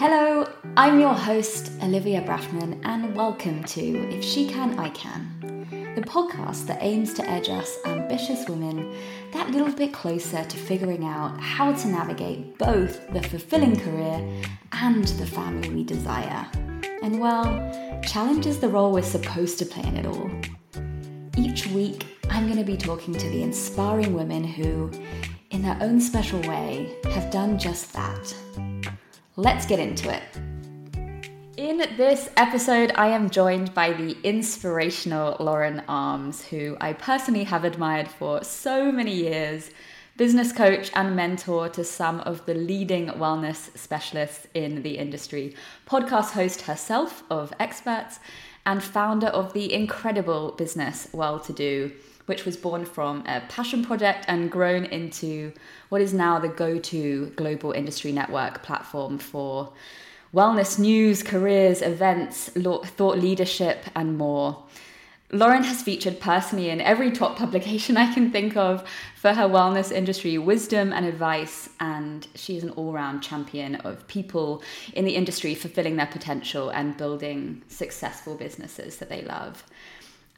Hello, I'm your host, Olivia Braffman, and welcome to If She Can, I Can, the podcast that aims to edge us ambitious women that little bit closer to figuring out how to navigate both the fulfilling career and the family we desire. And well, challenges the role we're supposed to play in it all. Each week, I'm going to be talking to the inspiring women who, in their own special way, have done just that. Let's get into it. In this episode, I am joined by the inspirational Lauren Armes, who I personally have admired for so many years, business coach and mentor to some of the leading wellness specialists in the industry, podcast host herself of Experts, and founder of the incredible business Welltodo, which was born from a passion project and grown into what is now the go to global industry network platform for wellness news, careers, events, thought leadership, and more. Lauren has featured personally in every top publication I can think of for her wellness industry wisdom and advice, and she is an all round champion of people in the industry fulfilling their potential and building successful businesses that they love.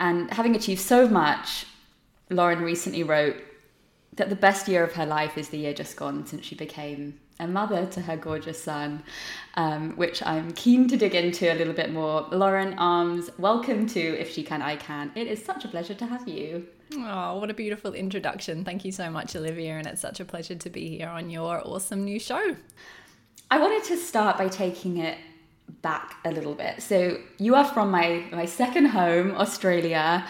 And having achieved so much, Lauren recently wrote that the best year of her life is the year just gone since she became a mother to her gorgeous son, um, which I'm keen to dig into a little bit more. Lauren Armes, welcome to If She Can, I Can. It is such a pleasure to have you. Oh, what a beautiful introduction. Thank you so much, Olivia, and it's such a pleasure to be here on your awesome new show. I wanted to start by taking it back a little bit. So, you are from my, my second home, Australia.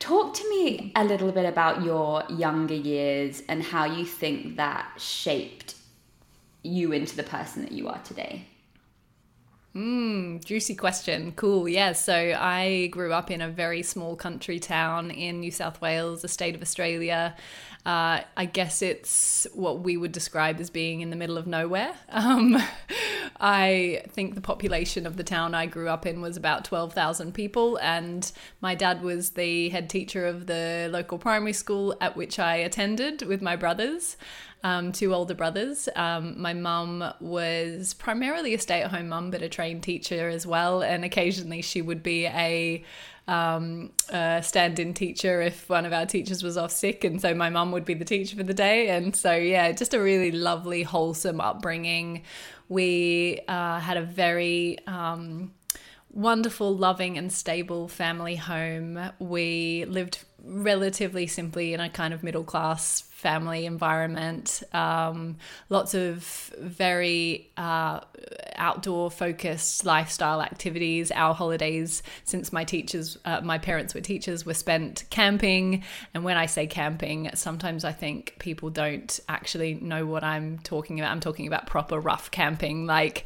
Talk to me a little bit about your younger years and how you think that shaped you into the person that you are today. Mm, juicy question. Cool. Yeah. So I grew up in a very small country town in New South Wales, a state of Australia. Uh, I guess it's what we would describe as being in the middle of nowhere. Um, I think the population of the town I grew up in was about 12,000 people, and my dad was the head teacher of the local primary school at which I attended with my brothers. Um, two older brothers. Um, my mum was primarily a stay at home mum, but a trained teacher as well. And occasionally she would be a um, uh, stand-in teacher if one of our teachers was off sick, and so my mum would be the teacher for the day. And so, yeah, just a really lovely, wholesome upbringing. We uh, had a very um, wonderful, loving, and stable family home. We lived relatively simply in a kind of middle class family environment. Um, lots of very uh, outdoor focused lifestyle activities. Our holidays, since my teachers, uh, my parents were teachers, were spent camping. And when I say camping, sometimes I think people don't actually know what I'm talking about. I'm talking about proper rough camping, like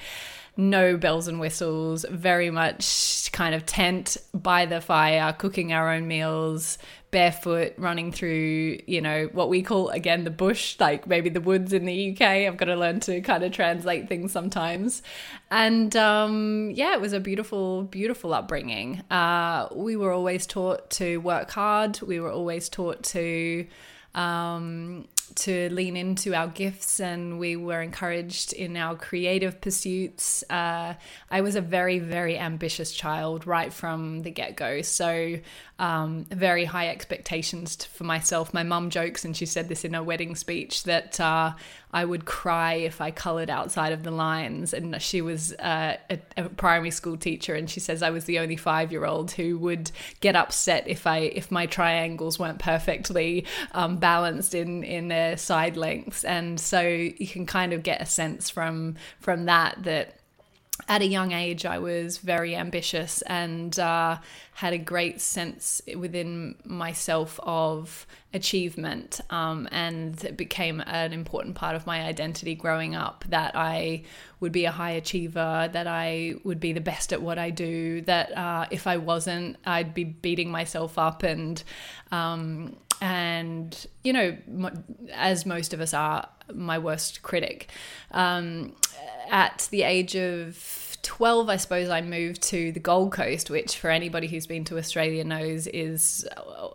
no bells and whistles, very much kind of tent by the fire, cooking our own meals, barefoot running through, you know, what we call again the bush, like maybe the woods in the UK. I've got to learn to kind of translate things sometimes. And um, yeah, it was a beautiful, beautiful upbringing. Uh, we were always taught to work hard. We were always taught to um, to lean into our gifts and we were encouraged in our creative pursuits. Uh, I was a very, very ambitious child right from the get go. So, um, very high expectations for myself. My mum jokes, and she said this in her wedding speech, that uh, I would cry if I coloured outside of the lines. And she was uh, a, a, primary school teacher, and she says I was the only five year old who would get upset if I if my triangles weren't perfectly um, balanced in in their side lengths. And so you can kind of get a sense from from that that at a young age, I was very ambitious and uh, had a great sense within myself of achievement. Um, and it became an important part of my identity growing up that I would be a high achiever, that I would be the best at what I do, that uh, if I wasn't, I'd be beating myself up and. Um, and you know, as most of us are, my worst critic. Um, at the age of 12, I suppose I moved to the Gold Coast, which for anybody who's been to Australia knows is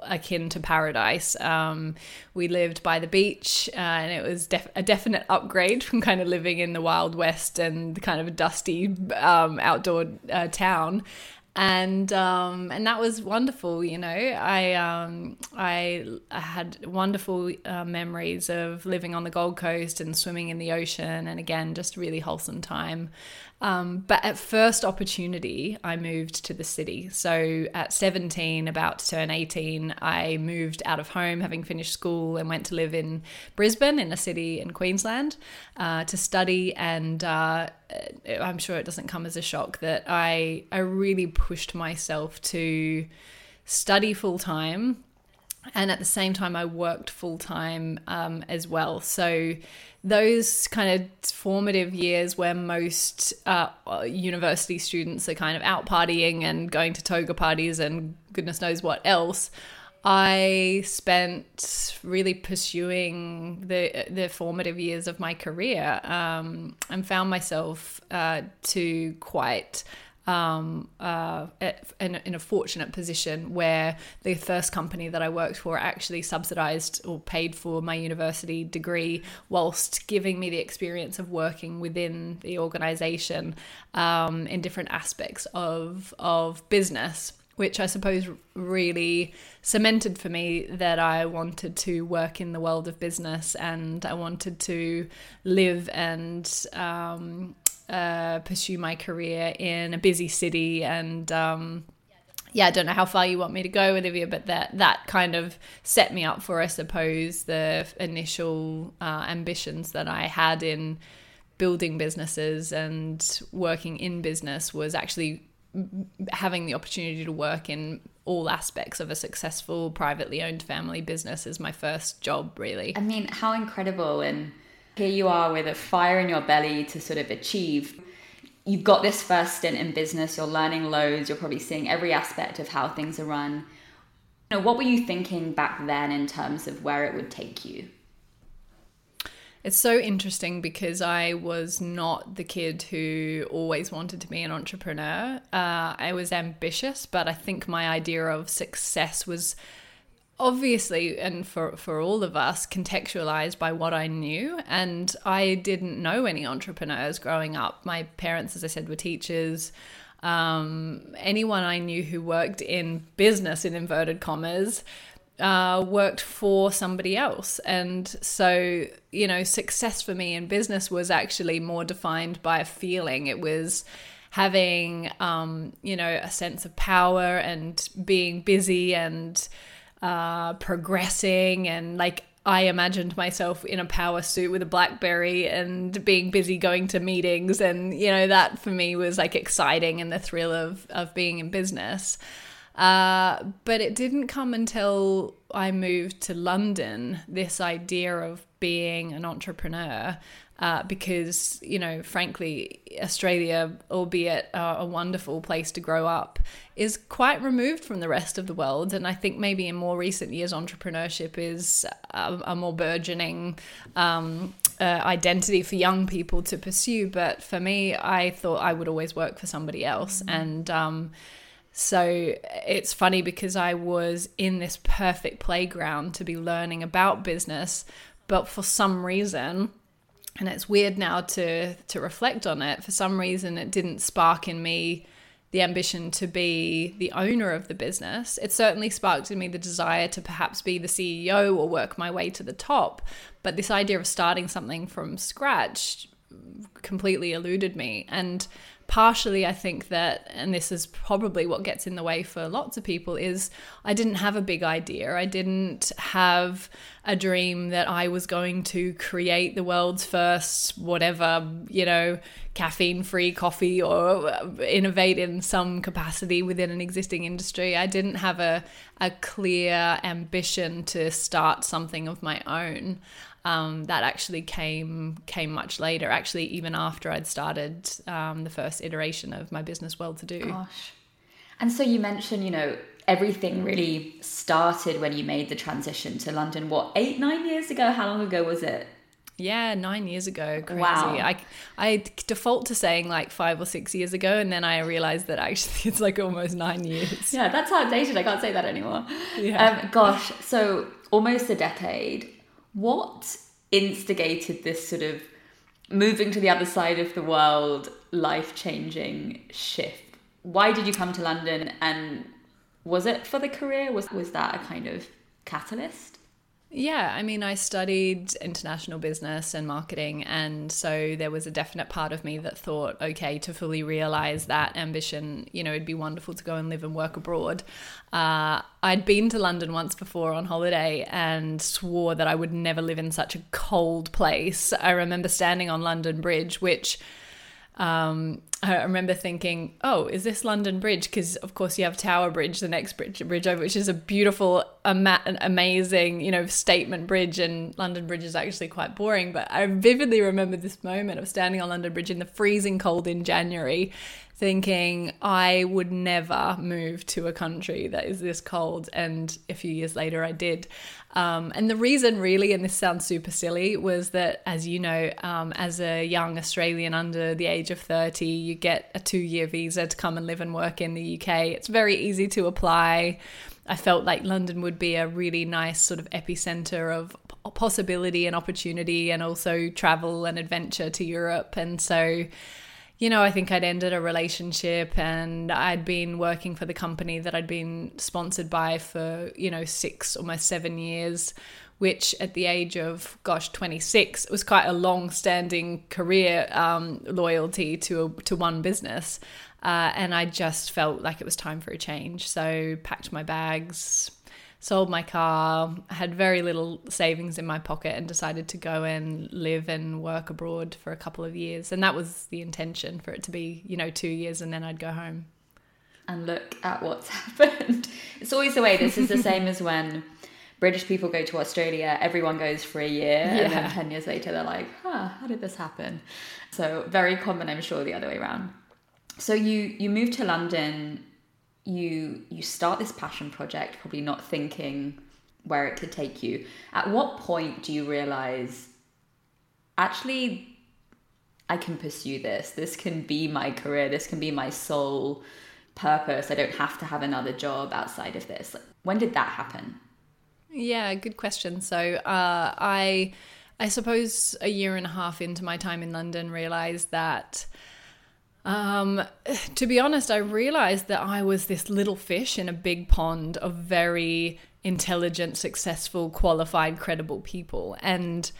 akin to paradise. Um, we lived by the beach, uh, and it was def- a definite upgrade from kind of living in the Wild West and kind of a dusty um, outdoor uh, town and um, and that was wonderful. You know, I um, I, I had wonderful uh, memories of living on the Gold Coast and swimming in the ocean, and again, just really wholesome time. Um, but at first opportunity, I moved to the city. So at 17, about to turn 18, I moved out of home, having finished school, and went to live in Brisbane, in a city in Queensland, uh, to study. And uh, I'm sure it doesn't come as a shock that I I really pushed myself to study full time and at the same time i worked full time um, as well. So those kind of formative years where most uh, university students are kind of out partying and going to toga parties and goodness knows what else I spent really pursuing the the formative years of my career um, and found myself uh, to quite um, uh, in, in, a fortunate position where the first company that I worked for actually subsidized or paid for my university degree whilst giving me the experience of working within the organization um, in different aspects of, of business. Which I suppose really cemented for me that I wanted to work in the world of business and I wanted to live and um, uh, pursue my career in a busy city and um, yeah, I don't know how far you want me to go, Olivia, but that that kind of set me up for, I suppose, the initial uh, ambitions that I had in building businesses and working in business was actually having the opportunity to work in all aspects of a successful privately owned family business is my first job, really. I mean, how incredible and here you are with a fire in your belly to sort of achieve. You've got this first stint in business, you're learning loads, you're probably seeing every aspect of how things are run. You know, what were you thinking back then in terms of where it would take you? It's so interesting because I was not the kid who always wanted to be an entrepreneur. Uh, I was ambitious, but I think my idea of success was obviously and for for all of us contextualized by what I knew. And I didn't know any entrepreneurs growing up. My parents as I said were teachers. Um, anyone I knew who worked in business in inverted commas uh, worked for somebody else. And so, you know, success for me in business was actually more defined by a feeling. It was having, um, you know, a sense of power and being busy and uh, progressing and like I imagined myself in a power suit with a Blackberry and being busy going to meetings. And, you know, that for me was like exciting and the thrill of, of being in business. Uh, but it didn't come until I moved to London, this idea of being an entrepreneur uh, because you know, frankly, Australia, albeit uh, a wonderful place to grow up, is quite removed from the rest of the world. And I think maybe in more recent years, entrepreneurship is a, a more burgeoning. Um, uh, identity for young people to pursue, but for me, I thought I would always work for somebody else, mm-hmm. and um, so it's funny because I was in this perfect playground to be learning about business, but for some reason, and it's weird now to to reflect on it for some reason it didn't spark in me the ambition to be the owner of the business. It certainly sparked in me the desire to perhaps be the CEO or work my way to the top. But this idea of starting something from scratch completely eluded me. And partially I think that, and this is probably what gets in the way for lots of people, is I didn't have a big idea. I didn't have a dream that I was going to create the world's first, whatever, you know, caffeine free coffee or innovate in some capacity within an existing industry. I didn't have a, a clear ambition to start something of my own um, that actually came came much later. Actually, even after I'd started um, the first iteration of my business, Welltodo. Gosh, and so you mentioned, you know, everything really started when you made the transition to London. What eight nine years ago? How long ago was it? Yeah, nine years ago. Crazy. Wow. I, I default to saying like five or six years ago, and then I realized that actually it's like almost nine years. Yeah, that's outdated. I can't say that anymore. Yeah. Um, gosh, so almost a decade. What instigated this sort of moving to the other side of the world, life changing shift? Why did you come to London and was it for the career? Was, was that a kind of catalyst? Yeah, I mean, I studied international business and marketing, and so there was a definite part of me that thought, okay, to fully realize that ambition, you know, it'd be wonderful to go and live and work abroad. Uh, I'd been to London once before on holiday and swore that I would never live in such a cold place. I remember standing on London Bridge, which um, I remember thinking, oh, is this London Bridge? Because of course you have Tower Bridge, the next bridge, bridge over, which is a beautiful, ama- amazing, you know, statement bridge. And London Bridge is actually quite boring. But I vividly remember this moment of standing on London Bridge in the freezing cold in January, thinking I would never move to a country that is this cold. And a few years later, I did. Um, and the reason, really, and this sounds super silly, was that, as you know, um, as a young Australian under the age of 30, you get a two year visa to come and live and work in the UK. It's very easy to apply. I felt like London would be a really nice sort of epicenter of possibility and opportunity, and also travel and adventure to Europe. And so, you know, I think I'd ended a relationship and I'd been working for the company that I'd been sponsored by for, you know, six, almost seven years, which at the age of, gosh, 26 was quite a long standing career um, loyalty to, a, to one business. Uh, and I just felt like it was time for a change. So packed my bags, sold my car, had very little savings in my pocket, and decided to go and live and work abroad for a couple of years. And that was the intention for it to be, you know, two years and then I'd go home. And look at what's happened. It's always the way. This is the same as when British people go to Australia, everyone goes for a year, and then 10 years later, they're like, huh, how did this happen? So, very common, I'm sure, the other way around. So, you, you move to London, you, you start this passion project, probably not thinking where it could take you. At what point do you realize, actually, I can pursue this? This can be my career, this can be my sole purpose. I don't have to have another job outside of this. When did that happen? Yeah, good question. So uh, I, I suppose a year and a half into my time in London, realized that. Um, to be honest, I realized that I was this little fish in a big pond of very intelligent, successful, qualified, credible people, and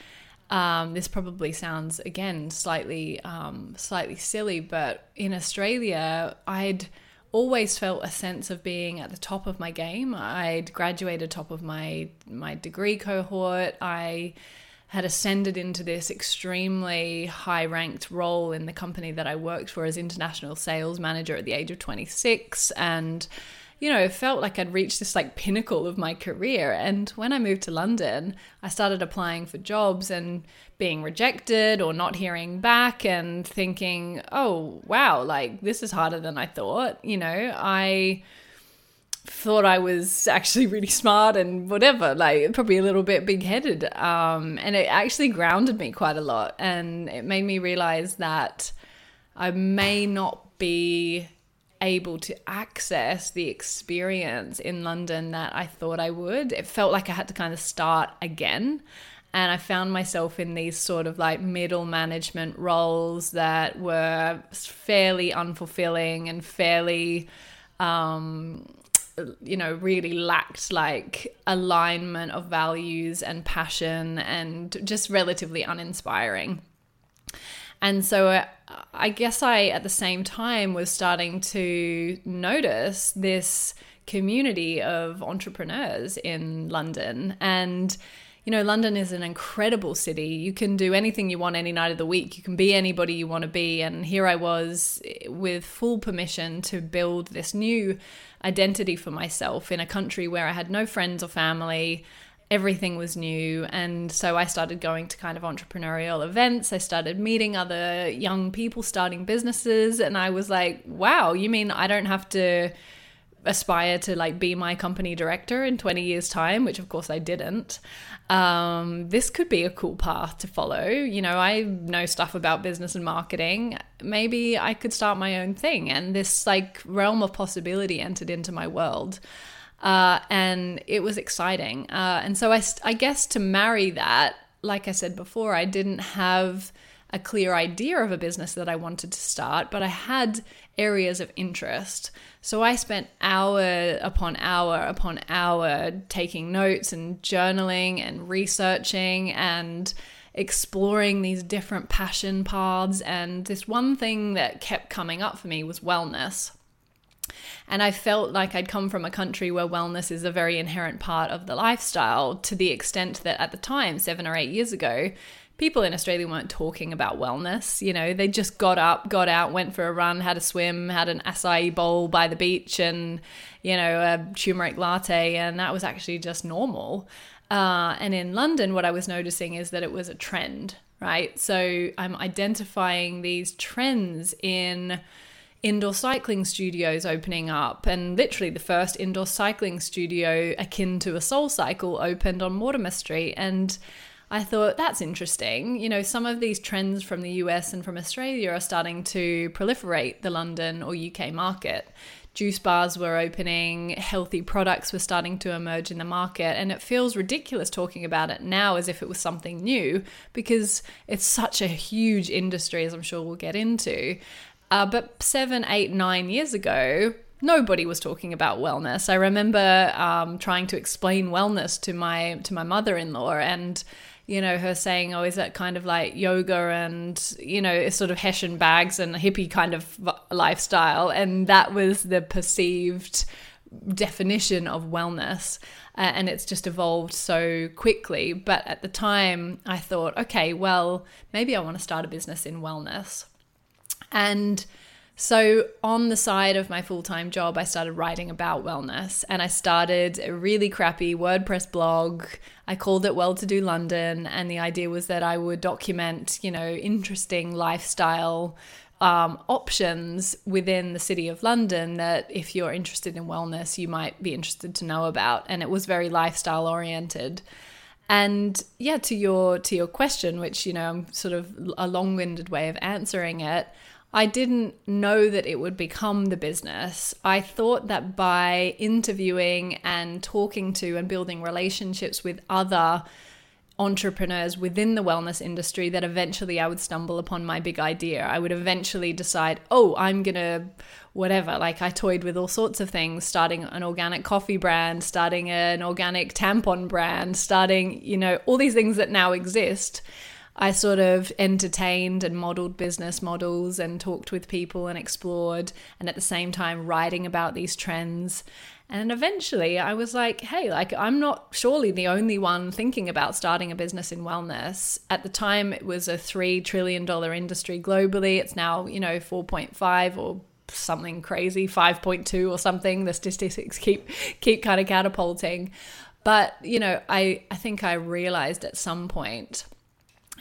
um, this probably sounds again slightly um, slightly silly, but in Australia, I'd always felt a sense of being at the top of my game. I'd graduated top of my my degree cohort. I had ascended into this extremely high ranked role in the company that I worked for as international sales manager at the age of 26 and you know, it felt like I'd reached this like pinnacle of my career. And when I moved to London, I started applying for jobs and being rejected or not hearing back and thinking, oh, wow, like this is harder than I thought. You know, I thought I was actually really smart and whatever, like probably a little bit big headed. Um, and it actually grounded me quite a lot. And it made me realize that I may not be able to access the experience in London that I thought I would. It felt like I had to kind of start again. And I found myself in these sort of like middle management roles that were fairly unfulfilling and fairly, um, you know, really lacked like alignment of values and passion and just relatively uninspiring. And so uh, I guess I, at the same time, was starting to notice this community of entrepreneurs in London. And, you know, London is an incredible city. You can do anything you want any night of the week, you can be anybody you want to be. And here I was eh, with full permission to build this new identity for myself in a country where I had no friends or family everything was new. And so I started going to kind of entrepreneurial events. I started meeting other young people starting businesses. And I was like, wow, you mean I don't have to aspire to like be my company director in 20 years time which of course i didn't um, this could be a cool path to follow. You know i know stuff about business and marketing. Maybe i could start my own thing and this like realm of possibility entered into my world uh, and it was exciting. Uh, and so I, I guess to marry that like i said before i didn't have a clear idea of a business that I wanted to start, but I had areas of interest. So I spent hour upon hour upon hour taking notes and journaling and researching and exploring these different passion paths. And this one thing that kept coming up for me was wellness. And I felt like I'd come from a country where wellness is a very inherent part of the lifestyle to the extent that at the time, seven or eight years ago, people in Australia weren't talking about wellness. You know, they just got up, got out, went for a run, had a swim, had an acai bowl by the beach, and you know, a turmeric latte, and that was actually just normal. Uh, and in London, what I was noticing is that it was a trend, right? So I'm identifying these trends in indoor cycling studios opening up and literally the first indoor cycling studio akin to a SoulCycle opened on mortimer street and I thought that's interesting. You know, some of these trends from the US and from Australia are starting to proliferate the London or UK market. Juice bars were opening, healthy products were starting to emerge in the market, and it feels ridiculous talking about it now as if it was something new because it's such a huge industry, as I'm sure we'll get into. Uh, but seven, eight, nine years ago, nobody was talking about wellness. I remember um, trying to explain wellness to my to my mother-in-law, and you know, her saying, oh, is that kind of like yoga and, you know, sort of Hessian bags and hippie kind of lifestyle. And that was the perceived definition of wellness. Uh, and it's just evolved so quickly. But at the time, I thought, okay, well, maybe I want to start a business in wellness. And so, on the side of my full time job, I started writing about wellness and I started a really crappy WordPress blog. I called it Welltodo London. And the idea was that I would document, you know, interesting lifestyle um, options within the city of London that if you're interested in wellness, you might be interested to know about. And it was very lifestyle oriented. And yeah, to your to your question, which you know, I'm sort of a long-winded way of answering it. I didn't know that it would become the business. I thought that by interviewing and talking to and building relationships with other entrepreneurs within the wellness industry that eventually I would stumble upon my big idea. I would eventually decide, oh, I'm going to whatever. Like I toyed with all sorts of things, starting an organic coffee brand, starting an organic tampon brand, starting, you know, all these things that now exist. I sort of entertained and modeled business models and talked with people and explored, and at the same time, writing about these trends. And eventually I was like, hey, like I'm not surely the only one thinking about starting a business in wellness. At the time it was a 3 trillion dollar industry globally. It's now, you know, 4.5 or something crazy, 5.2 or something. The statistics keep keep kind of catapulting. But, you know, I I think I realized at some point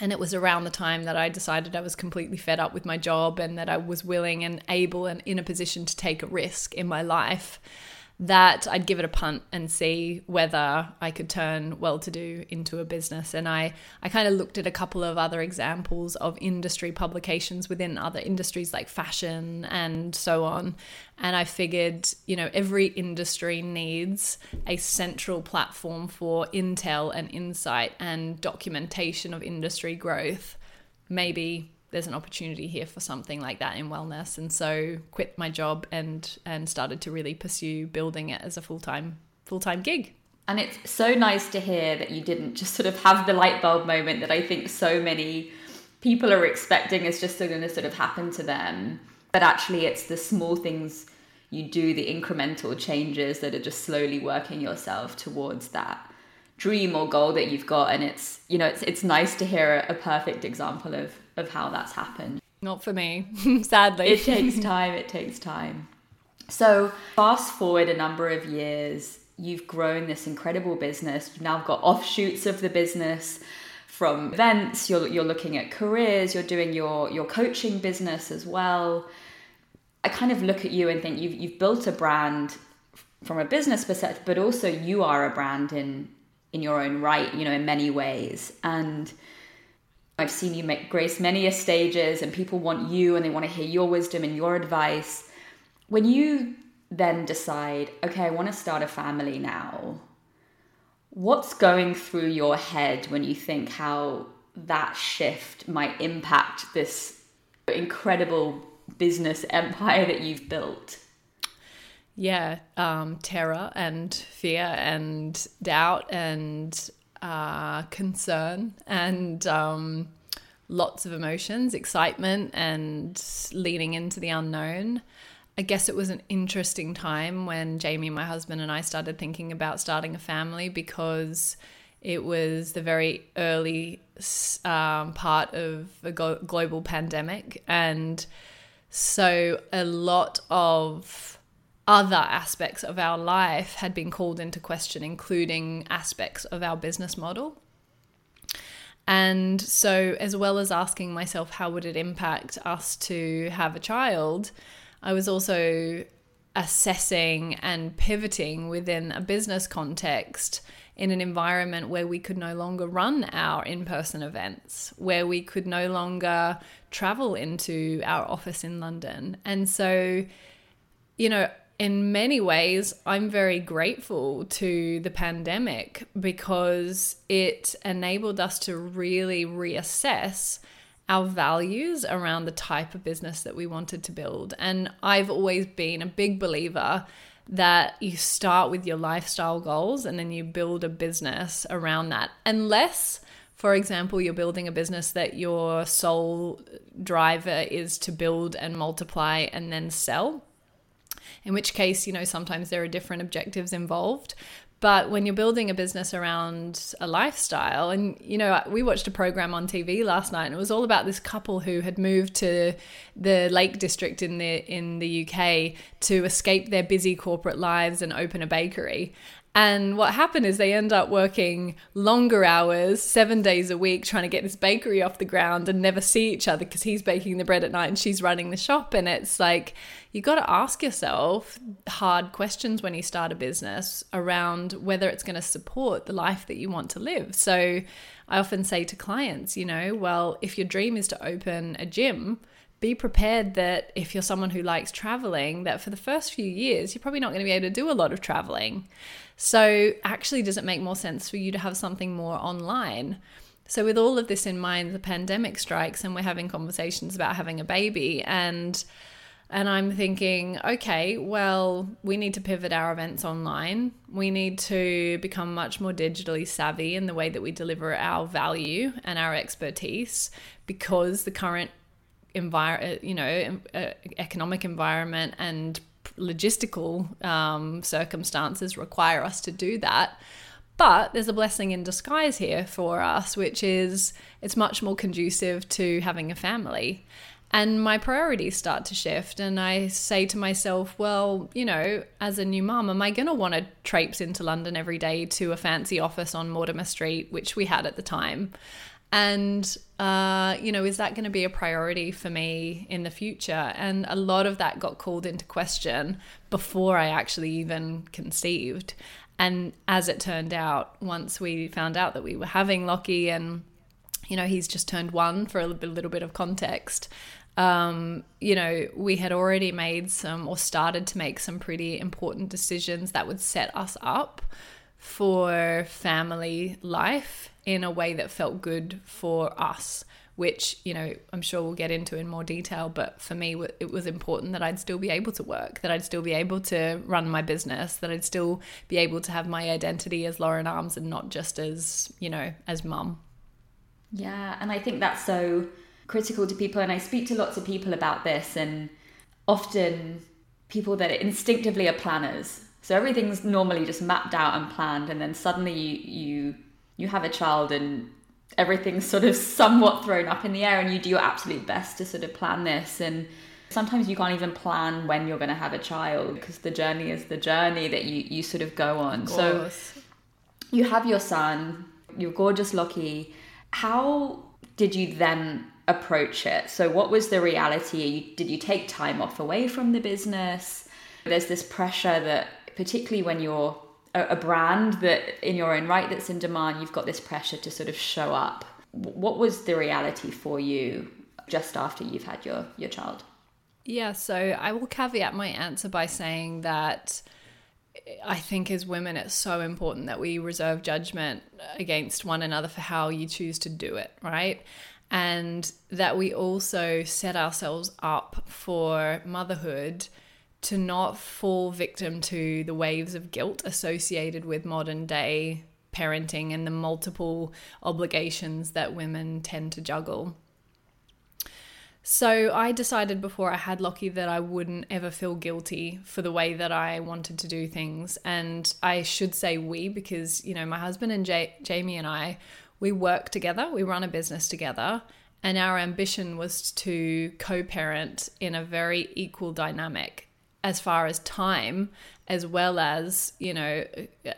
and it was around the time that I decided I was completely fed up with my job and that I was willing and able and in a position to take a risk in my life that I'd give it a punt and see whether I could turn Welltodo into a business. And I, I kind of looked at a couple of other examples of industry publications within other industries like fashion and so on. And I figured, you know, every industry needs a central platform for intel and insight and documentation of industry growth. Maybe there's an opportunity here for something like that in wellness. And so quit my job and and started to really pursue building it as a full-time full-time gig. And it's so nice to hear that you didn't just sort of have the light bulb moment that i think so many people are expecting is just going to sort of happen to them. But actually it's the small things you do the incremental changes that are just slowly working yourself towards that dream or goal that you've got. And it's you know it's it's nice to hear a, a perfect example of of how that's happened. Not for me, sadly. It takes time, it takes time. So, fast forward a number of years, you've grown this incredible business. You've now got offshoots of the business from events, you're, you're looking at careers, you're doing your, your coaching business as well. I kind of look at you and think you've, you've built a brand from a business perspective, but also you are a brand in in your own right, you know, in many ways. And I've seen you make grace many a stages and people want you and they want to hear your wisdom and your advice. When you then decide, okay, I want to start a family now, what's going through your head when you think how that shift might impact this incredible business empire that you've built? Yeah, um, terror and fear and doubt and uh, concern and um, lots of emotions, excitement and leaning into the unknown. I guess it was an interesting time when Jamie, my husband, and I started thinking about starting a family because it was the very early um, part of a global pandemic. And so a lot of other aspects of our life had been called into question, including aspects of our business model. And so, as well as asking myself, how would it impact us to have a child? I was also assessing and pivoting within a business context in an environment where we could no longer run our in person events, where we could no longer travel into our office in London. And so, you know, in many ways, I'm very grateful to the pandemic because it enabled us to really reassess our values around the type of business that we wanted to build. And I've always been a big believer that you start with your lifestyle goals and then you build a business around that. Unless, for example, you're building a business that your sole driver is to build and multiply and then sell. In which case, you know, sometimes there are different objectives involved. But when you're building a business around a lifestyle, and you know, we watched a program on TV last night, and it was all about this couple who had moved to the Lake District in the in the UK to escape their busy corporate lives and open a bakery. And what happened is they end up working longer hours, seven days a week, trying to get this bakery off the ground and never see each other because he's baking the bread at night and she's running the shop. And it's like, you got to ask yourself hard questions when you start a business around whether it's going to support the life that you want to live. So I often say to clients, you know, well, if your dream is to open a gym, be prepared that if you're someone who likes traveling, that for the first few years, you're probably not going to be able to do a lot of traveling. So, actually, does it make more sense for you to have something more online? So, with all of this in mind, the pandemic strikes and we're having conversations about having a baby and and I'm thinking, okay, well, we need to pivot our events online. We need to become much more digitally savvy in the way that we deliver our value and our expertise because the current environment, you know, uh, economic environment and logistical um, circumstances require us to do that. But there's a blessing in disguise here for us, which is it's much more conducive to having a family. And my priorities start to shift. And I say to myself, well, you know, as a new mum, am I going to want to traipse into London every day to a fancy office on Mortimer Street, which we had at the time? And, uh, you know, is that going to be a priority for me in the future? And a lot of that got called into question before I actually even conceived. And as it turned out, once we found out that we were having Lockie and, you know, he's just turned one for a little bit of context. Um, you know, we had already made some or started to make some pretty important decisions that would set us up for family life in a way that felt good for us which you know i'm sure we'll get into in more detail but for me it was important that i'd still be able to work that i'd still be able to run my business that i'd still be able to have my identity as lauren armes and not just as you know as mum. Yeah and i think that's so critical to people and i speak to lots of people about this and often people that instinctively are planners so everything's normally just mapped out and planned and then suddenly you you you have a child and everything's sort of somewhat thrown up in the air and you do your absolute best to sort of plan this. And sometimes you can't even plan when you're going to have a child because the journey is the journey that you you sort of go on. So you have your son your gorgeous Lockie how did you then approach it? So what was the reality? Did you take time off away from the business? There's this pressure that particularly when you're a, brand that in your own right that's in demand, you've got this pressure to sort of show up. What was the reality for you just after you've had your your child? Yeah, so I will caveat my answer by saying that I think as women, it's so important that we reserve judgment against one another for how you choose to do it, right? And that we also set ourselves up for motherhood to not fall victim to the waves of guilt associated with modern day parenting and the multiple obligations that women tend to juggle. So I decided before I had Lockie that I wouldn't ever feel guilty for the way that I wanted to do things. And I should say we because, you know, my husband and Jamie and I, we work together, we run a business together. And our ambition was to co parent in a very equal dynamic as far as time as well as you know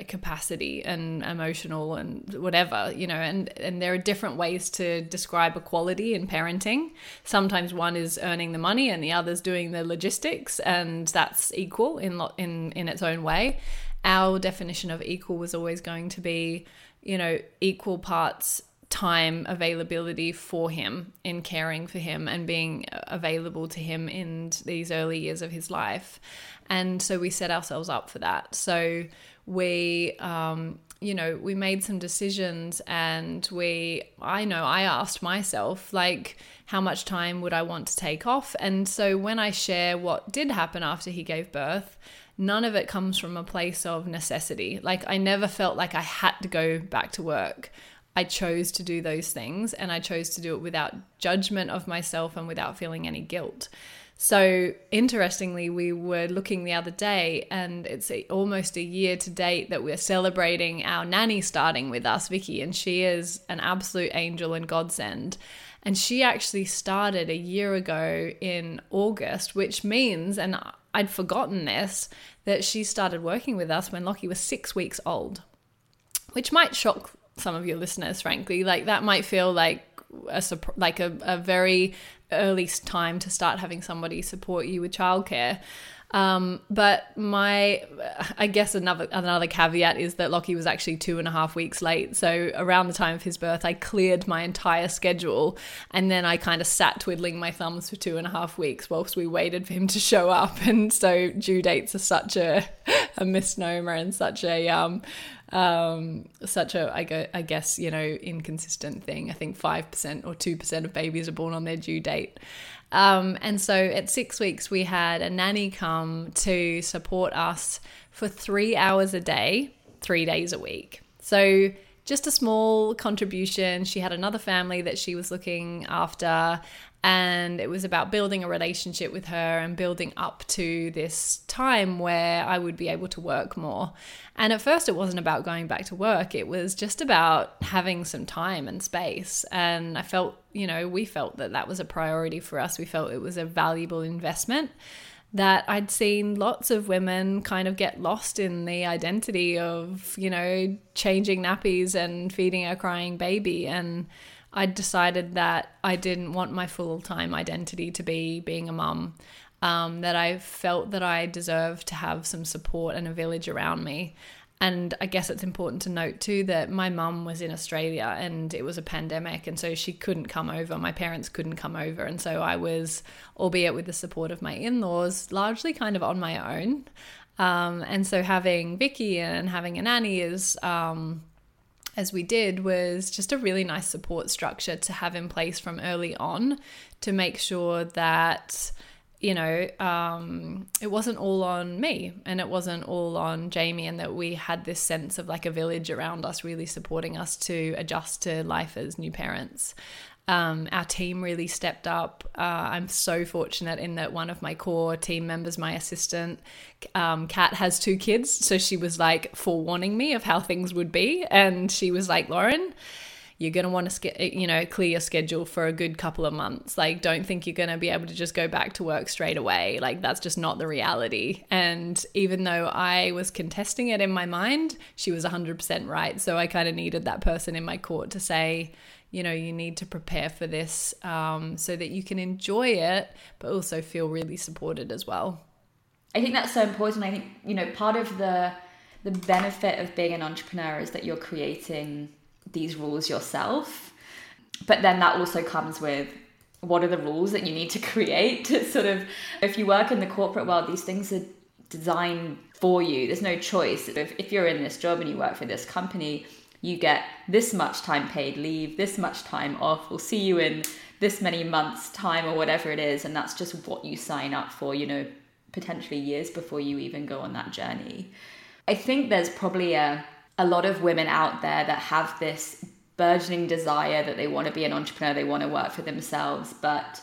capacity and emotional and whatever you know and and there are different ways to describe equality in parenting. Sometimes one is earning the money and the other's doing the logistics and that's equal in in in its own way. Our definition of equal was always going to be you know equal parts time availability for him in caring for him and being available to him in these early years of his life. And so we set ourselves up for that. So we, um, you know, we made some decisions and we, I know I asked myself, like, how much time would I want to take off? And so when I share what did happen after he gave birth, none of it comes from a place of necessity. Like, I never felt like I had to go back to work. I chose to do those things and I chose to do it without judgment of myself and without feeling any guilt. So, interestingly, we were looking the other day, and it's almost a year to date that we're celebrating our nanny starting with us, Vicky, and she is an absolute angel and godsend. And she actually started a year ago in August, which means, and I'd forgotten this, that she started working with us when Lockie was six weeks old, which might shock some of your listeners, frankly. Like that might feel like a like a, a very early time to start having somebody support you with childcare. Um, but my, I guess another another caveat is that Lockie was actually two and a half weeks late. So around the time of his birth, I cleared my entire schedule, and then I kind of sat twiddling my thumbs for two and a half weeks whilst we waited for him to show up. And so due dates are such a a misnomer and such a um, um, such a I, I guess you know inconsistent thing. I think five percent or two percent of babies are born on their due date. Um, and so at six weeks, we had a nanny come to support us for three hours a day, three days a week. So just a small contribution. She had another family that she was looking after, and it was about building a relationship with her and building up to this time where I would be able to work more. And at first, it wasn't about going back to work, it was just about having some time and space. And I felt, you know, we felt that that was a priority for us. We felt it was a valuable investment. That I'd seen lots of women kind of get lost in the identity of, you know, changing nappies and feeding a crying baby. And I decided that I didn't want my full time identity to be being a mum. Um, that I felt that I deserved to have some support and a village around me. And I guess it's important to note too that my mum was in Australia and it was a pandemic, and so she couldn't come over. My parents couldn't come over. And so I was, albeit with the support of my in laws, largely kind of on my own. Um, and so having Vicky and having a nanny is um, as we did was just a really nice support structure to have in place from early on to make sure that you know um, it wasn't all on me and it wasn't all on jamie and that we had this sense of like a village around us really supporting us to adjust to life as new parents um, our team really stepped up. Uh, I'm so fortunate in that one of my core team members, my assistant, um, Kat, has two kids. So she was like forewarning me of how things would be. And she was like, Lauren, you're going to want to you know clear your schedule for a good couple of months like don't think you're going to be able to just go back to work straight away like that's just not the reality and even though i was contesting it in my mind she was 100% right so i kind of needed that person in my court to say you know you need to prepare for this um, so that you can enjoy it but also feel really supported as well I think that's so important. I think, you know, part of the the benefit of being an entrepreneur is that you're creating these rules yourself. But then that also comes with what are the rules that you need to create to sort of if you work in the corporate world, these things are designed for you. There's no choice. If, if you're in this job and you work for this company, you get this much time paid leave, this much time off. We'll see you in this many months' time or whatever it is. And that's just what you sign up for, you know, potentially years before you even go on that journey. I think there's probably a, a lot of women out there that have this burgeoning desire that they want to be an entrepreneur, they want to work for themselves, but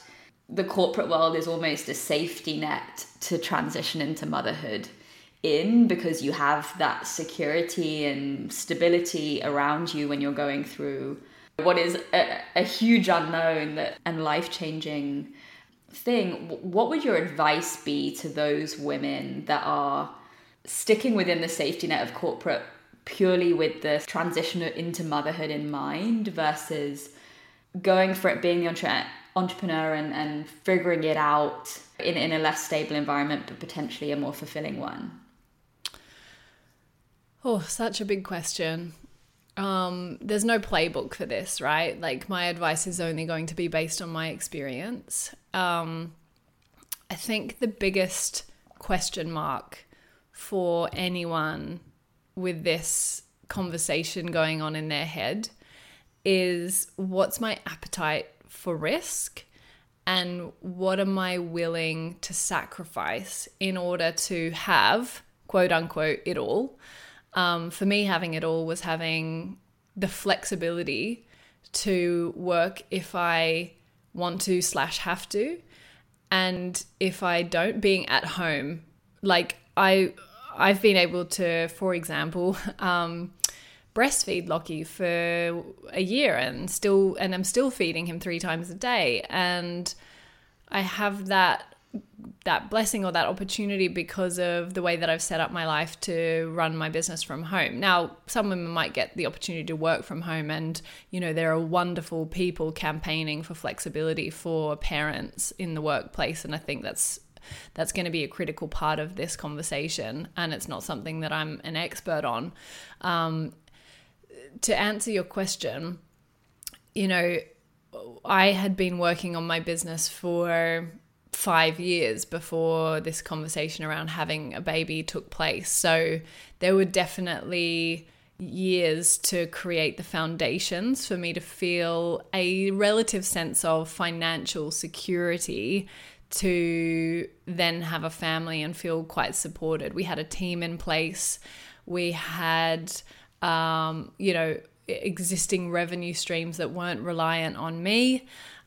the corporate world is almost a safety net to transition into motherhood in because you have that security and stability around you when you're going through what is a, a huge unknown and life changing thing. What would your advice be to those women that are sticking within the safety net of corporate purely with the transition into motherhood in mind versus going for it being the entre- entrepreneur and, and figuring it out in, in a less stable environment but potentially a more fulfilling one? Oh, such a big question. Um, there's no playbook for this, right? Like, my advice is only going to be based on my experience. Um, I think the biggest question mark for anyone with this conversation going on in their head is what's my appetite for risk and what am I willing to sacrifice in order to have, quote unquote, it all. Um, for me, having it all was having the flexibility to work if I want to slash have to, and if I don't, being at home. Like I I've been able to, for example, um, breastfeed Lockie for a year and still, and I'm still feeding him three times a day, and I have that that blessing or that opportunity because of the way that I've set up my life to run my business from home. Now, some women might get the opportunity to work from home, and you know, there are wonderful people campaigning for flexibility for parents in the workplace, and I think that's that's going to be a critical part of this conversation, and it's not something that I'm an expert on. Um, to answer your question, you know, I had been working on my business for five years before this conversation around having a baby took place. So there were definitely years to create the foundations for me to feel a relative sense of financial security to then have a family and feel quite supported. We had a team in place. We had, um, you know, existing revenue streams that weren't reliant on me.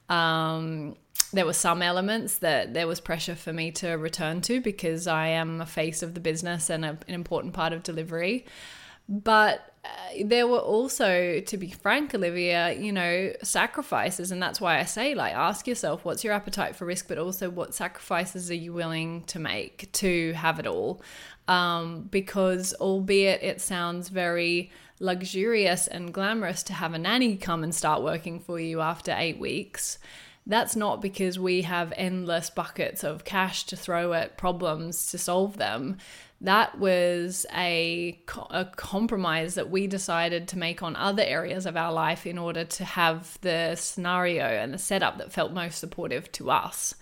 Um, there were some elements that there was pressure for me to return to because I am a face of the business and a, an important part of delivery. But uh, there were also, to be frank, Olivia, you know, sacrifices. And that's why I say, like, ask yourself what's your appetite for risk, but also what sacrifices are you willing to make to have it all? Um, because, albeit it sounds very luxurious and glamorous to have a nanny come and start working for you after eight weeks, that's not because we have endless buckets of cash to throw at problems to solve them that was a, a compromise that we decided to make on other areas of our life in order to have the scenario and the setup that felt most supportive to us.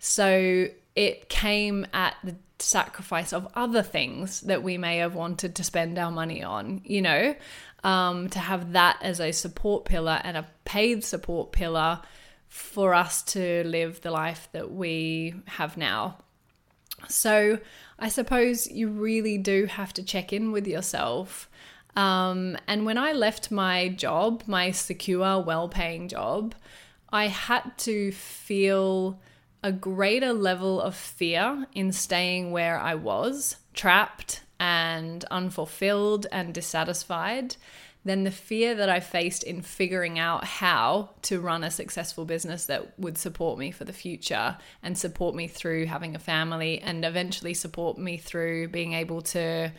So it came at the sacrifice of other things that we may have wanted to spend our money on, you know, um, to have that as a support pillar and a paid support pillar for us to live the life that we have now. So I suppose you really do have to check in with yourself. Um, and when I left my job, my secure, well paying job, I had to feel a greater level of fear in staying where I was, trapped and unfulfilled and dissatisfied, than the fear that I faced in figuring out how to run a successful business that would support me for the future and support me through having a family and eventually support me through being able to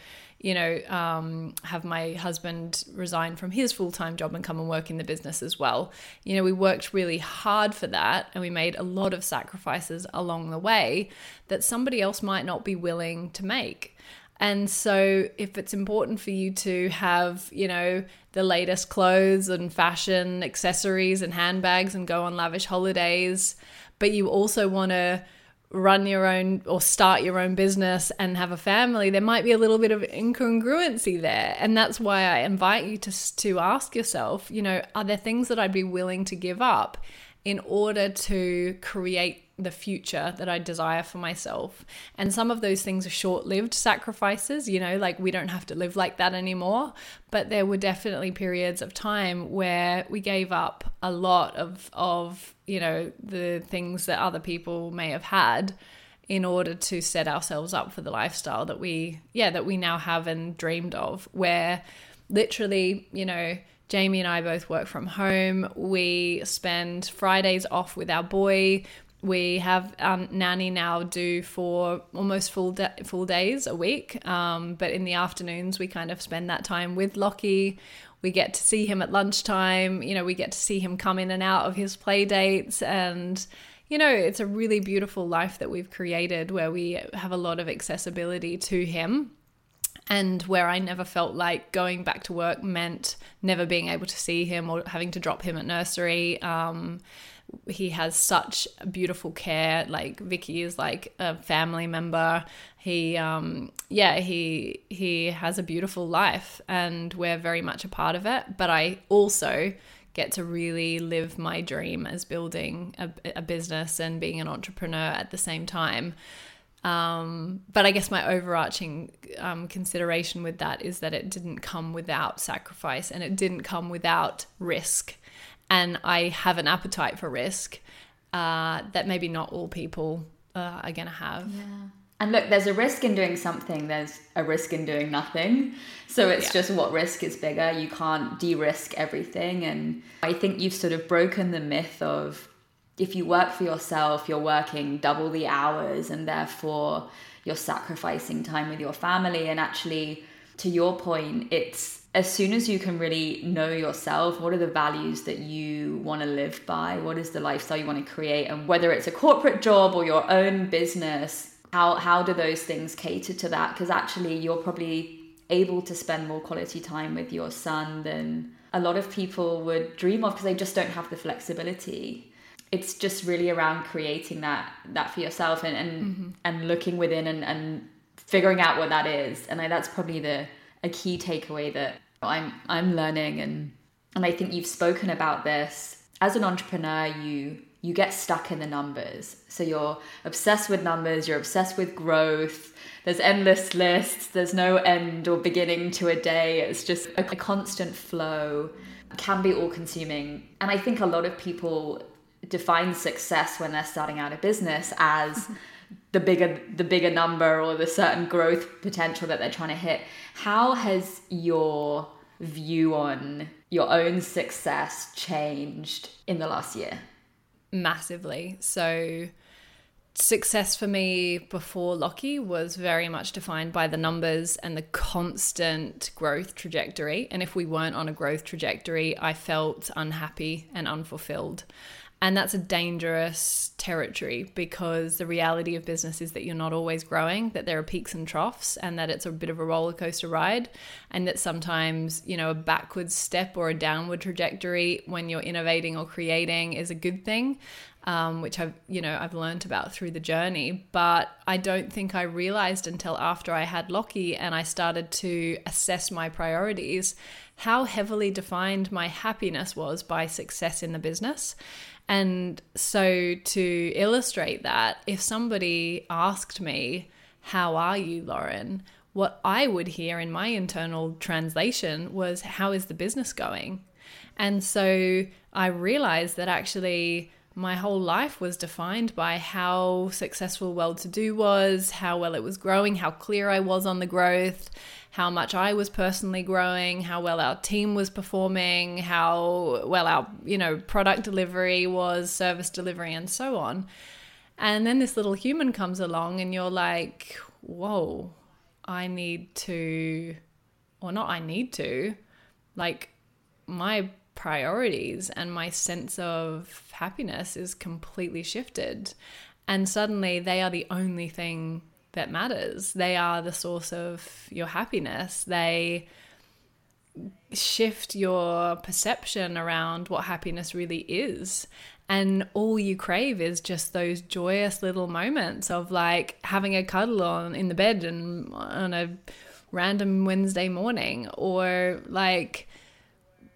you know, um, have my husband resign from his full time job and come and work in the business as well. You know, we worked really hard for that and we made a lot of sacrifices along the way that somebody else might not be willing to make. And so, if it's important for you to have, you know, the latest clothes and fashion accessories and handbags and go on lavish holidays, but you also want to run your own or start your own business and have a family, there might be a little bit of incongruency there. And that's why I invite you to, to ask yourself, you know, are there things that I'd be willing to give up in order to create the future that I desire for myself. And some of those things are short lived sacrifices, you know, like we don't have to live like that anymore. But there were definitely periods of time where we gave up a lot of, of you know, the things that other people may have had in order to set ourselves up for the lifestyle that we, yeah, that we now have and dreamed of, where literally, you know, Jamie and I both work from home. We spend Fridays off with our boy we have um, nanny now do for almost full de- full days a week. Um, but in the afternoons, we kind of spend that time with Lockie. We get to see him at lunchtime. You know, we get to see him come in and out of his play dates. And, you know, it's a really beautiful life that we've created where we have a lot of accessibility to him and where I never felt like going back to work meant never being able to see him or having to drop him at nursery. Um, he has such beautiful care. Like Vicky is like a family member. He um yeah he he has a beautiful life and we're very much a part of it. But I also get to really live my dream as building a, a business and being an entrepreneur at the same time. Um, but I guess my overarching um, consideration with that is that it didn't come without sacrifice and it didn't come without risk and I have an appetite for risk uh, that maybe not all people uh, are going to have. Yeah. And look, there's a risk in doing something, there's a risk in doing nothing. So it's yeah. just what risk is bigger. You can't de risk everything. And I think you've sort of broken the myth of if you work for yourself, you're working double the hours and therefore you're sacrificing time with your family. And actually, to your point, it's as soon as you can really know yourself, what are the values that you want to live by? What is the lifestyle you want to create? And whether it's a corporate job or your own business, how, how do those things cater to that? Because actually, you're probably able to spend more quality time with your son than a lot of people would dream of because they just don't have the flexibility. It's just really around creating that that for yourself and and, mm-hmm. and looking within and, and figuring out what that is. And I, that's probably the a key takeaway that I'm I'm learning and and I think you've spoken about this as an entrepreneur you you get stuck in the numbers. So you're obsessed with numbers, you're obsessed with growth. There's endless lists, there's no end or beginning to a day. It's just a, a constant flow. Can be all consuming. And I think a lot of people define success when they're starting out a business as mm-hmm. The bigger the bigger number or the certain growth potential that they're trying to hit how has your view on your own success changed in the last year massively so success for me before Lockie was very much defined by the numbers and the constant growth trajectory. And if we weren't on a growth trajectory, I felt unhappy and unfulfilled. And that's a dangerous territory because the reality of business is that you're not always growing, that there are peaks and troughs, and that it's a bit of a roller coaster ride. And that sometimes, you know, a backwards step or a downward trajectory when you're innovating or creating is a good thing. Um, which I've you know I've learned about through the journey. But I don't think I realized until after I had Lockie and I started to assess my priorities how heavily defined my happiness was by success in the business. And so, to illustrate that, if somebody asked me, How are you, Lauren? what I would hear in my internal translation was, How is the business going? And so I realized that actually my whole life was defined by how successful Welltodo was, how well it was growing, how clear I was on the growth, how much I was personally growing, how well our team was performing, how well our, you know, product delivery was, service delivery and so on. And then this little human comes along and you're like, "Whoa, I need to or not I need to, like my priorities and my sense of happiness is completely shifted. And suddenly they are the only thing that matters. They are the source of your happiness. They shift your perception around what happiness really is. And all you crave is just those joyous little moments of like having a cuddle on in the bed and on a random Wednesday morning or like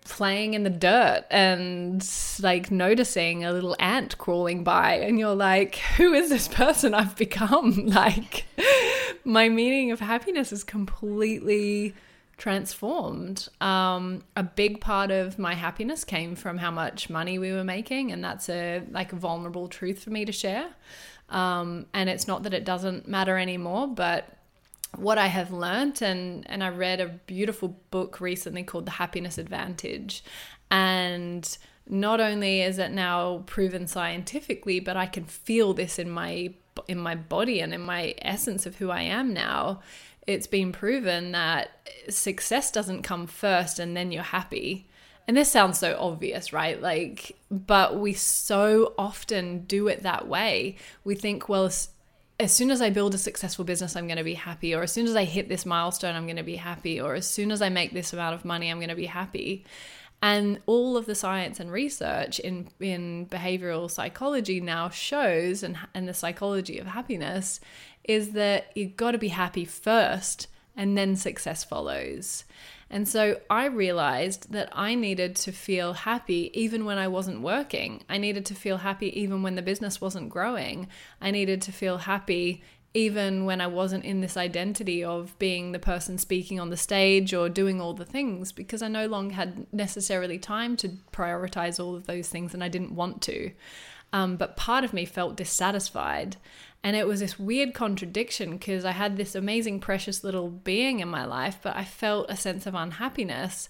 playing in the dirt and like noticing a little ant crawling by and you're like who is this person i've become? Like my meaning of happiness is completely transformed. Um, a big part of my happiness came from how much money we were making and that's a like a vulnerable truth for me to share. Um, and it's not that it doesn't matter anymore but what I have learned, and, and I read a beautiful book recently called The Happiness Advantage. And not only is it now proven scientifically, but I can feel this in my in my body and in my essence of who I am now. It's been proven that success doesn't come first and then you're happy. And this sounds so obvious, right? Like, but we so often do it that way. We think, well, as soon as I build a successful business, I'm going to be happy. Or as soon as I hit this milestone, I'm going to be happy. Or as soon as I make this amount of money, I'm going to be happy. And all of the science and research in, in behavioral psychology now shows, and, and the psychology of happiness, is that you've got to be happy first and then success follows. And so I realized that I needed to feel happy even when I wasn't working. I needed to feel happy even when the business wasn't growing. I needed to feel happy even when I wasn't in this identity of being the person speaking on the stage or doing all the things because I no longer had necessarily time to prioritize all of those things and I didn't want to. Um, but part of me felt dissatisfied. And it was this weird contradiction because I had this amazing, precious little being in my life, but I felt a sense of unhappiness.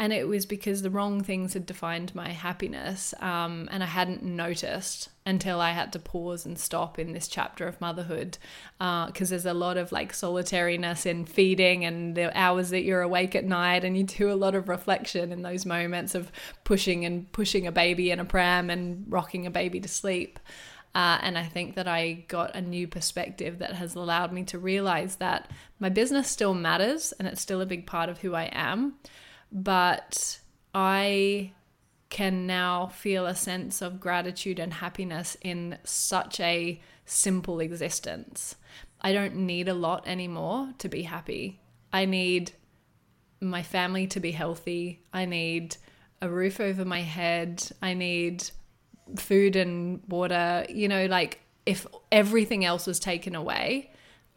And it was because the wrong things had defined my happiness. Um, and I hadn't noticed until I had to pause and stop in this chapter of motherhood. Because uh, there's a lot of like solitariness in feeding and the hours that you're awake at night. And you do a lot of reflection in those moments of pushing and pushing a baby in a pram and rocking a baby to sleep. Uh, and I think that I got a new perspective that has allowed me to realize that my business still matters and it's still a big part of who I am. But I can now feel a sense of gratitude and happiness in such a simple existence. I don't need a lot anymore to be happy. I need my family to be healthy. I need a roof over my head. I need food and water, you know, like if everything else was taken away,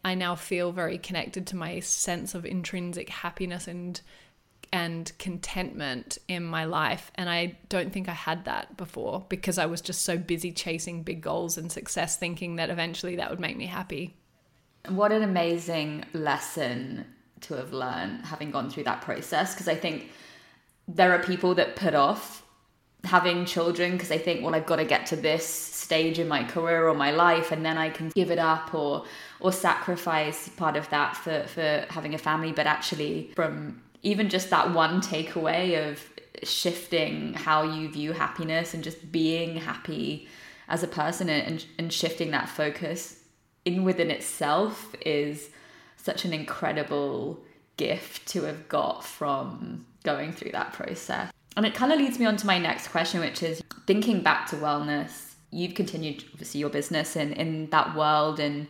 I now feel very connected to my sense of intrinsic happiness and and contentment in my life and I don't think I had that before because I was just so busy chasing big goals and success thinking that eventually that would make me happy. What an amazing lesson to have learned having gone through that process because I think there are people that put off having children because I think, well, I've got to get to this stage in my career or my life, and then I can give it up or or sacrifice part of that for for having a family. But actually, from even just that one takeaway of shifting how you view happiness and just being happy as a person and, and shifting that focus in within itself is such an incredible gift to have got from going through that process. And it kind of leads me on to my next question, which is thinking back to wellness. You've continued obviously your business in, in that world and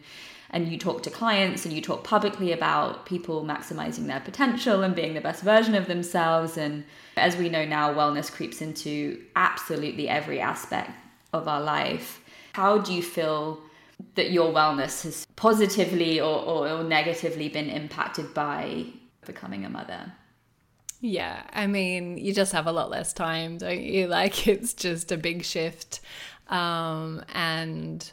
and you talk to clients and you talk publicly about people maximizing their potential and being the best version of themselves. And as we know now, wellness creeps into absolutely every aspect of our life. How do you feel that your wellness has positively or, or, or negatively been impacted by becoming a mother? Yeah, I mean, you just have a lot less time, don't you? Like, it's just a big shift. Um, and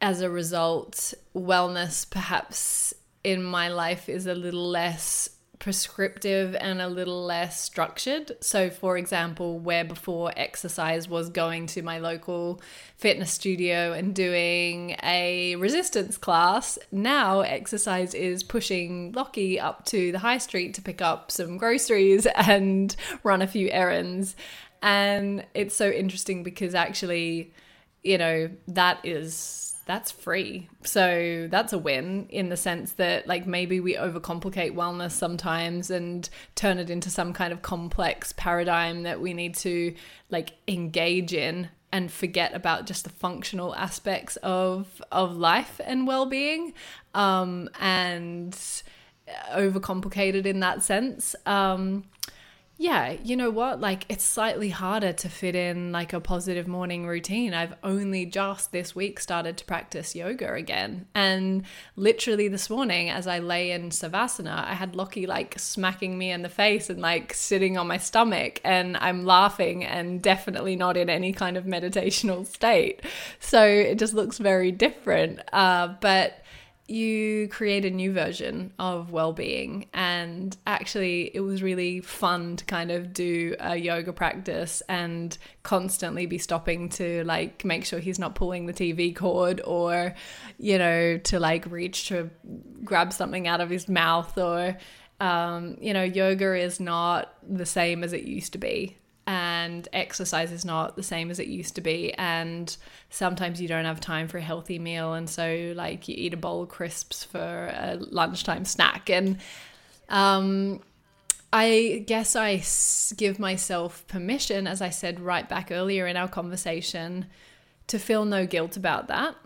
as a result, wellness perhaps in my life is a little less prescriptive and a little less structured. So, for example, where before exercise was going to my local fitness studio and doing a resistance class, now exercise is pushing Lockie up to the high street to pick up some groceries and run a few errands. And it's so interesting because actually, you know, that is that's free. So that's a win in the sense that, like, maybe we overcomplicate wellness sometimes and turn it into some kind of complex paradigm that we need to, like, engage in and forget about just the functional aspects of of life and well-being um, and overcomplicated in that sense um, yeah, you know what? Like, it's slightly harder to fit in like a positive morning routine. I've only just this week started to practice yoga again. And literally this morning, as I lay in Savasana, I had Lockie like smacking me in the face and like sitting on my stomach. And I'm laughing and definitely not in any kind of meditational state. So it just looks very different. Uh, but you create a new version of well-being. And actually it was really fun to kind of do a yoga practice and constantly be stopping to like make sure he's not pulling the TV cord or you know to like reach to grab something out of his mouth or um, you know yoga is not the same as it used to be and exercise is not the same as it used to be and sometimes you don't have time for a healthy meal and so like you eat a bowl of crisps for a lunchtime snack and um I guess I give myself permission as I said right back earlier in our conversation to feel no guilt about that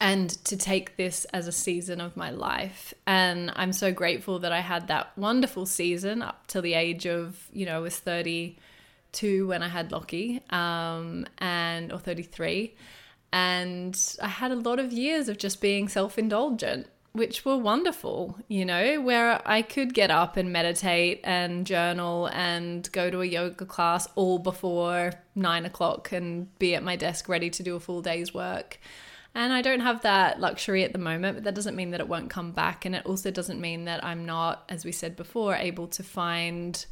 and to take this as a season of my life. And I'm so grateful that I had that wonderful season up till the age of, you know, I was 30 32 when I had Lockie, um, and or 33, and I had a lot of years of just being self-indulgent, which were wonderful. You know, where I could get up and meditate and journal and go to a yoga class all before nine o'clock and be at my desk ready to do a full day's work. And I don't have that luxury at the moment, but that doesn't mean that it won't come back. And it also doesn't mean that I'm not, as we said before, able to find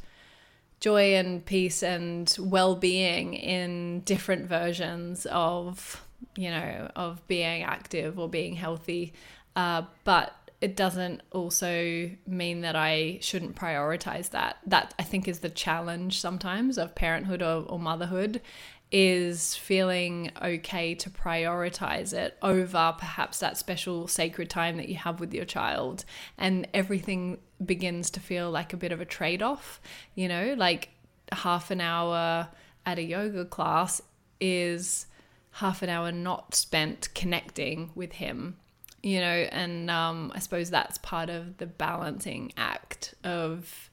joy and peace and well-being in different versions of you know of being active or being healthy uh, but it doesn't also mean that I shouldn't prioritize that. That I think is the challenge sometimes of parenthood or, or motherhood is feeling okay to prioritize it over perhaps that special sacred time that you have with your child. And everything begins to feel like a bit of a trade off, you know, like half an hour at a yoga class is half an hour not spent connecting with him you know and um, i suppose that's part of the balancing act of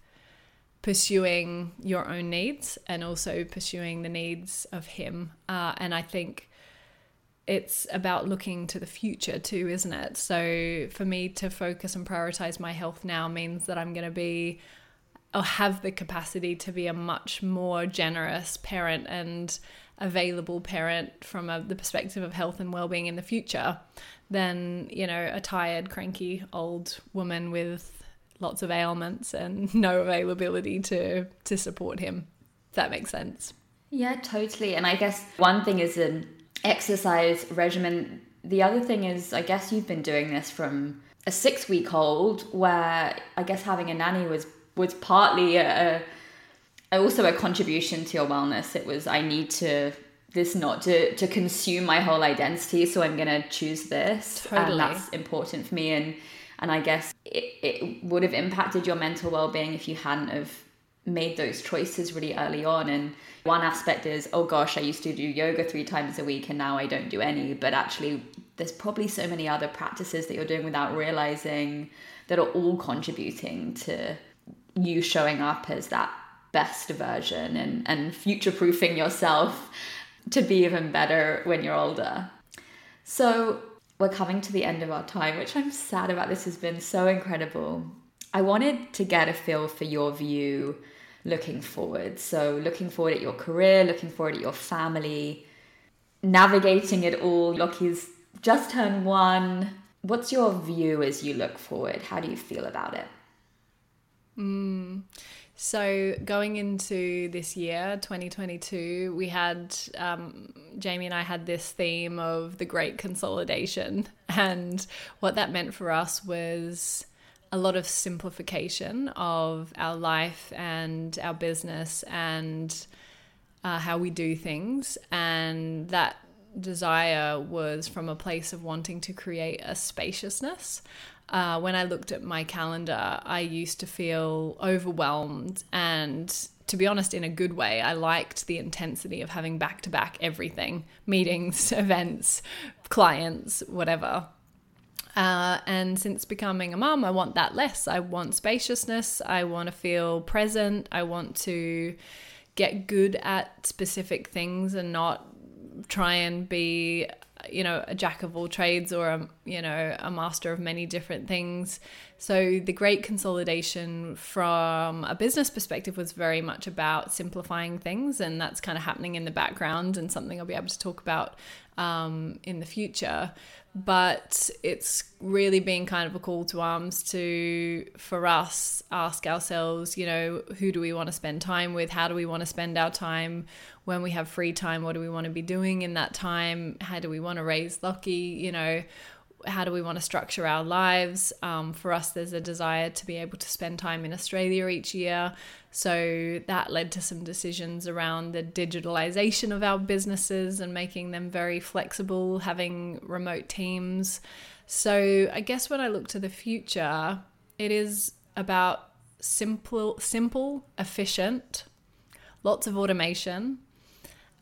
pursuing your own needs and also pursuing the needs of him. Uh, and I think it's about looking to the future too, isn't it? So for me to focus and prioritize my health now means that I'm going to be or have the capacity to be a much more generous parent and available parent from a, the perspective of health and well-being in the future than you know a tired cranky old woman with lots of ailments and no availability to to support him. If that makes sense. Yeah, totally. And I guess one thing is an exercise regimen. The other thing is, I guess you've been doing this from a six week old, where I guess having a nanny was was partly a, a also a contribution to your wellness. It was I need to this not to to consume my whole identity, so I'm gonna choose this, totally. and that's important for me. And and I guess it, it would have impacted your mental well-being if you hadn't have made those choices really early on. And one aspect is oh gosh i used to do yoga three times a week and now i don't do any. But actually there's probably so many other practices that you're doing without realizing that are all contributing to you showing up as that best version and, and future proofing yourself to be even better when you're older. So we're coming to the end of our time, which I'm sad about. This has been so incredible. I wanted to get a feel for your view looking forward. So, looking forward at your career, looking forward at your family. navigating it all. Lockie's just turned one. What's your view as you look forward? How do you feel about it? Mm. So, going into this year, 2022, we had, um, Jamie and I had this theme of the great consolidation. And what that meant for us was a lot of simplification of our life and our business and uh, how we do things. And that desire was from a place of wanting to create a spaciousness. Uh, when I looked at my calendar, I used to feel overwhelmed and to be honest, in a good way, I liked the intensity of having back to back everything meetings, events, clients, whatever. Uh, and since becoming a mum, I want that less. I want spaciousness. I want to feel present. I want to get good at specific things and not try and be you know a jack of all trades or a you know a master of many different things. So the great consolidation from a business perspective was very much about simplifying things and that's kind of happening in the background and something i'll be able to talk about um, in the future. But it's really been kind of a call to arms to for us ask ourselves you know who do we want to spend time with? How do we want to spend our time when we have free time what do we want to be doing in that time how do we want to raise Lockie you know how do we want to structure our lives? Um, for us, there's a desire to be able to spend time in Australia each year. So that led to some decisions around the digitalization of our businesses and making them very flexible, having remote teams. So I guess when I look to the future, it is about simple, simple, efficient, lots of automation,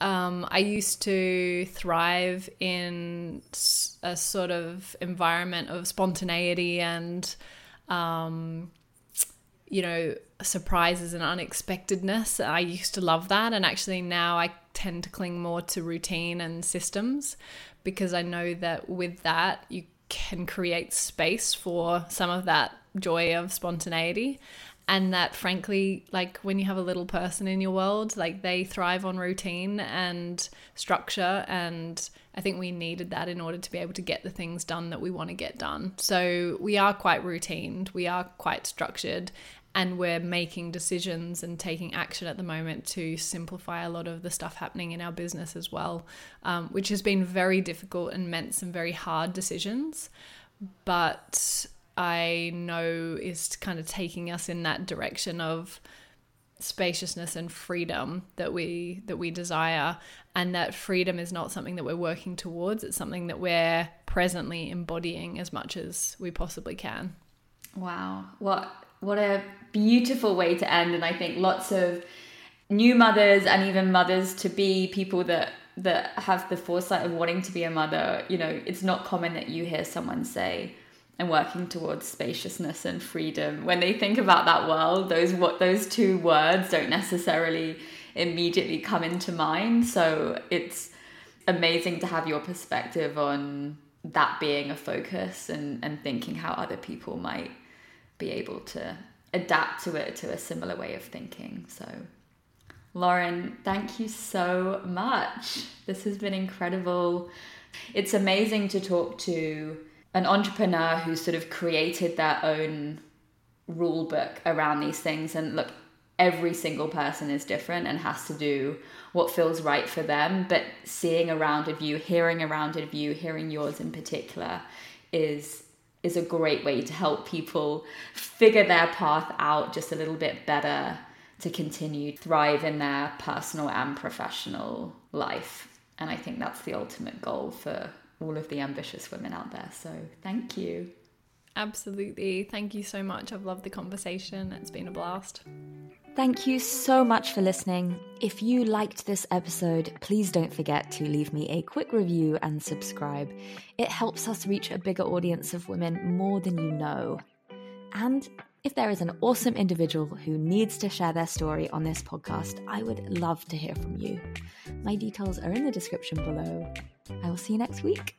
um, I used to thrive in a sort of environment of spontaneity and, um, you know, surprises and unexpectedness. I used to love that. And actually, now I tend to cling more to routine and systems because I know that with that, you can create space for some of that joy of spontaneity and that frankly like when you have a little person in your world like they thrive on routine and structure. And i think we needed that in order to be able to get the things done that we want to get done. So we are quite routined. We are quite structured. And we're making decisions and taking action at the moment to simplify a lot of the stuff happening in our business as well um, which has been very difficult and meant some very hard decisions. But I know is kind of taking us in that direction of spaciousness and freedom that we that we desire. And that freedom is not something that we're working towards. It's something that we're presently embodying as much as we possibly can. Wow. What what a beautiful way to end. And i think lots of new mothers and even mothers to be people that that have the foresight of wanting to be a mother. You know it's not common that you hear someone say and working towards spaciousness and freedom. When they think about that world, those what those two words don't necessarily immediately come into mind. So it's amazing to have your perspective on that being a focus and, and thinking how other people might be able to adapt to it to a similar way of thinking. So Lauren, thank you so much. This has been incredible. It's amazing to talk to an entrepreneur who sort of created their own rule book around these things. And look every single person is different and has to do what feels right for them. But seeing a rounded view hearing a rounded view hearing yours in particular is is a great way to help people figure their path out just a little bit better to continue thrive in their personal and professional life. And i think that's the ultimate goal for all of the ambitious women out there. So thank you. Absolutely. Thank you so much. I've loved the conversation. It's been a blast. Thank you so much for listening. If you liked this episode, please don't forget to leave me a quick review and subscribe. It helps us reach a bigger audience of women more than you know. And if there is an awesome individual who needs to share their story on this podcast, I would love to hear from you. My details are in the description below. I will see you next week.